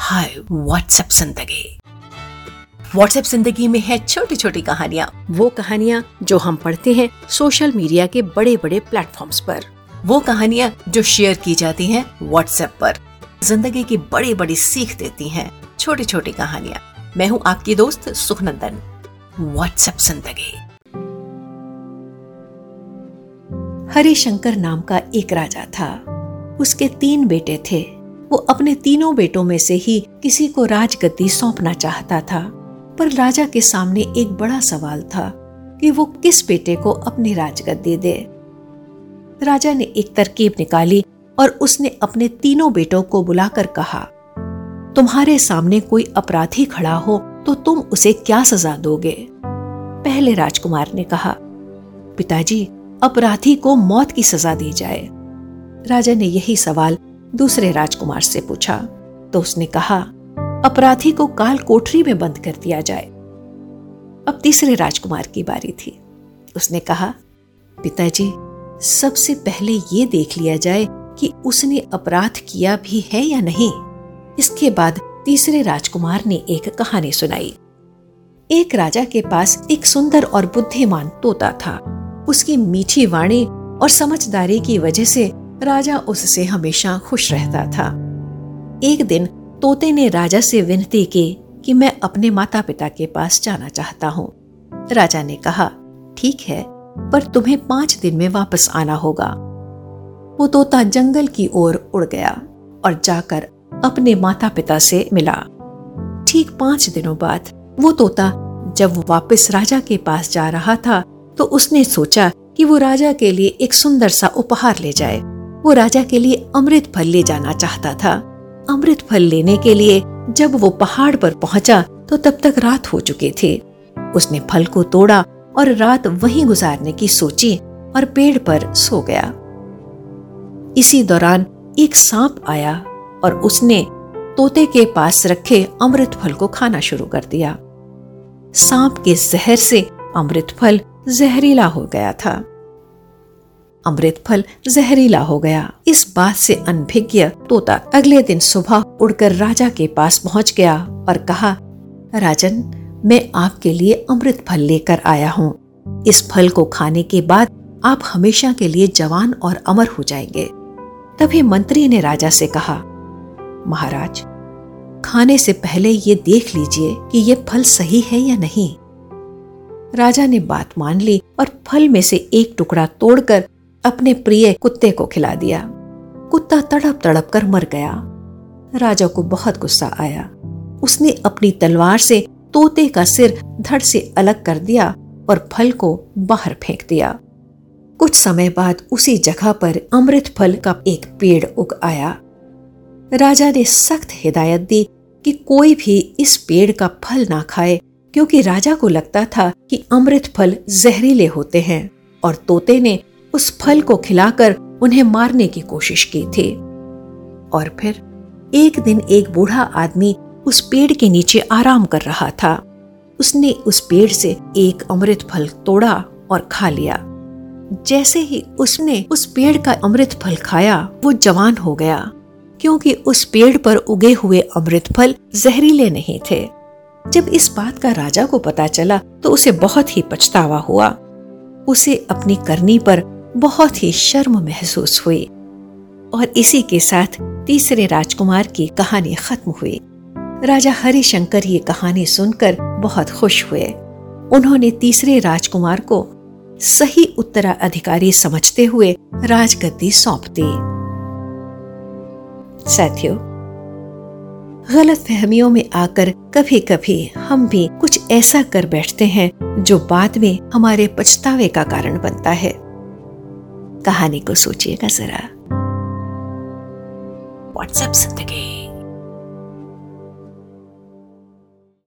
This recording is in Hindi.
हाय व्हाट्सएप ज़िंदगी। व्हाट्सएप ज़िंदगी में है छोटी छोटी कहानियाँ। वो कहानियाँ जो हम पढ़ते हैं सोशल मीडिया के बड़े बड़े प्लेटफॉर्म्स पर। वो कहानियाँ जो शेयर की जाती हैं व्हाट्सएप पर। ज़िंदगी की बड़ी बड़ी सीख देती हैं छोटी छोटी कहानियाँ। मैं हूँ आपकी दोस्त सुखनंदन। व्हाट्सएप ज़िंदगी। हरिशंकर नाम का एक राजा था। उसके तीन बेटे थे। वो अपने तीनों बेटों में से ही किसी को राजगद्दी सौंपना चाहता था। पर राजा के सामने एक बड़ा सवाल था कि वो किस बेटे को अपनी राजगद्दी दे। राजा ने एक तरकीब निकाली और उसने अपने तीनों बेटों को बुलाकर कहा, तुम्हारे सामने कोई अपराधी खड़ा हो तो तुम उसे क्या सजा दोगे? पहले राजकुमार ने कहा, पिताजी, अपराधी को मौत की सजा दी जाए। राजा ने यही सवाल दूसरे राजकुमार से पूछा तो उसने कहा, अपराधी को काल कोठरी में बंद कर दिया जाए। अब तीसरे राजकुमार की बारी थी। उसने कहा, पिताजी, सबसे पहले ये देख लिया जाए कि उसने अपराध किया भी है या नहीं। इसके बाद तीसरे राजकुमार ने एक कहानी सुनाई। एक राजा के पास एक सुंदर और बुद्धिमान तोता था। उसकी मीठी वाणी और समझदारी की वजह से राजा उससे हमेशा खुश रहता था। एक दिन तोते ने राजा से विनती की कि मैं अपने माता पिता के पास जाना चाहता हूँ। राजा ने कहा, ठीक है, पर तुम्हें पाँच दिन में वापस आना होगा। वो तोता जंगल की ओर उड़ गया और जाकर अपने माता पिता से मिला। ठीक पाँच दिनों बाद वो तोता जब वापस राजा के पास जा रहा था तो उसने सोचा कि वो राजा के लिए एक सुंदर सा उपहार ले जाए। वो राजा के लिए अमृत फल ले जाना चाहता था। अमृत फल लेने के लिए जब वो पहाड़ पर पहुँचा तो तब तक रात हो चुकी थी। उसने फल को तोड़ा और रात वहीं गुजारने की सोची और पेड़ पर सो गया। इसी दौरान एक सांप आया और उसने तोते के पास रखे अमृत फल को खाना शुरू कर दिया। सांप के जहर से अमृत फल जहरीला हो गया था। अमृत फल जहरीला हो गया। इस बात से अनभिज्ञ तोता अगले दिन सुबह उड़कर राजा के पास पहुँच गया और कहा, राजन, मैं आपके लिए अमृत फल लेकर आया हूँ। इस फल को खाने के बाद आप हमेशा के लिए जवान और अमर हो जाएँगे। तभी मंत्री ने राजा से कहा, महाराज, खाने से पहले ये देख लीजिए कि ये फल सही है या नहीं। राजा ने बात मान ली और फल में से एक टुकड़ा तोड़कर अपने प्रिय कुत्ते को खिला दिया। कुत्ता तड़प तड़प कर मर गया। राजा को बहुत गुस्सा आया। उसने अपनी तलवार से तोते का सिर धड़ से अलग कर दिया और फल को बाहर फेंक दिया। कुछ समय बाद उसी जगह पर अमृत फल का एक पेड़ उग आया। राजा ने सख्त हिदायत दी कि कोई भी इस पेड़ का फल ना खाए, क्योंकि राजा को लगता था कि अमृत फल जहरीले होते हैं और तोते ने उस फल को खिलाकर उन्हें मारने की कोशिश की थी। और फिर एक दिन एक बूढ़ा आदमी उस पेड़ के नीचे आराम कर रहा था। उसने उस पेड़ से एक अमृत फल तोड़ा और खा लिया। जैसे ही उसने उस पेड़ का अमृत फल खाया, वो जवान हो गया, क्योंकि उस पेड़ पर उगे हुए अमृत फल जहरीले नहीं थे। जब इस बात का राजा को पता चला तो उसे बहुत ही पछतावा हुआ। उसे अपनी करनी पर बहुत ही शर्म महसूस हुई और इसी के साथ तीसरे राजकुमार की कहानी खत्म हुई। राजा हरिशंकर ये कहानी सुनकर बहुत खुश हुए। उन्होंने तीसरे राजकुमार को सही उत्तराधिकारी समझते हुए राजगद्दी सौंप दी। साथियों, गलत फहमियों में आकर कभी कभी हम भी कुछ ऐसा कर बैठते हैं जो बाद में हमारे पछतावे का कारण बनता है। कहानी को सोचिएगा जरा। व्हाट्सएप ज़िंदगी।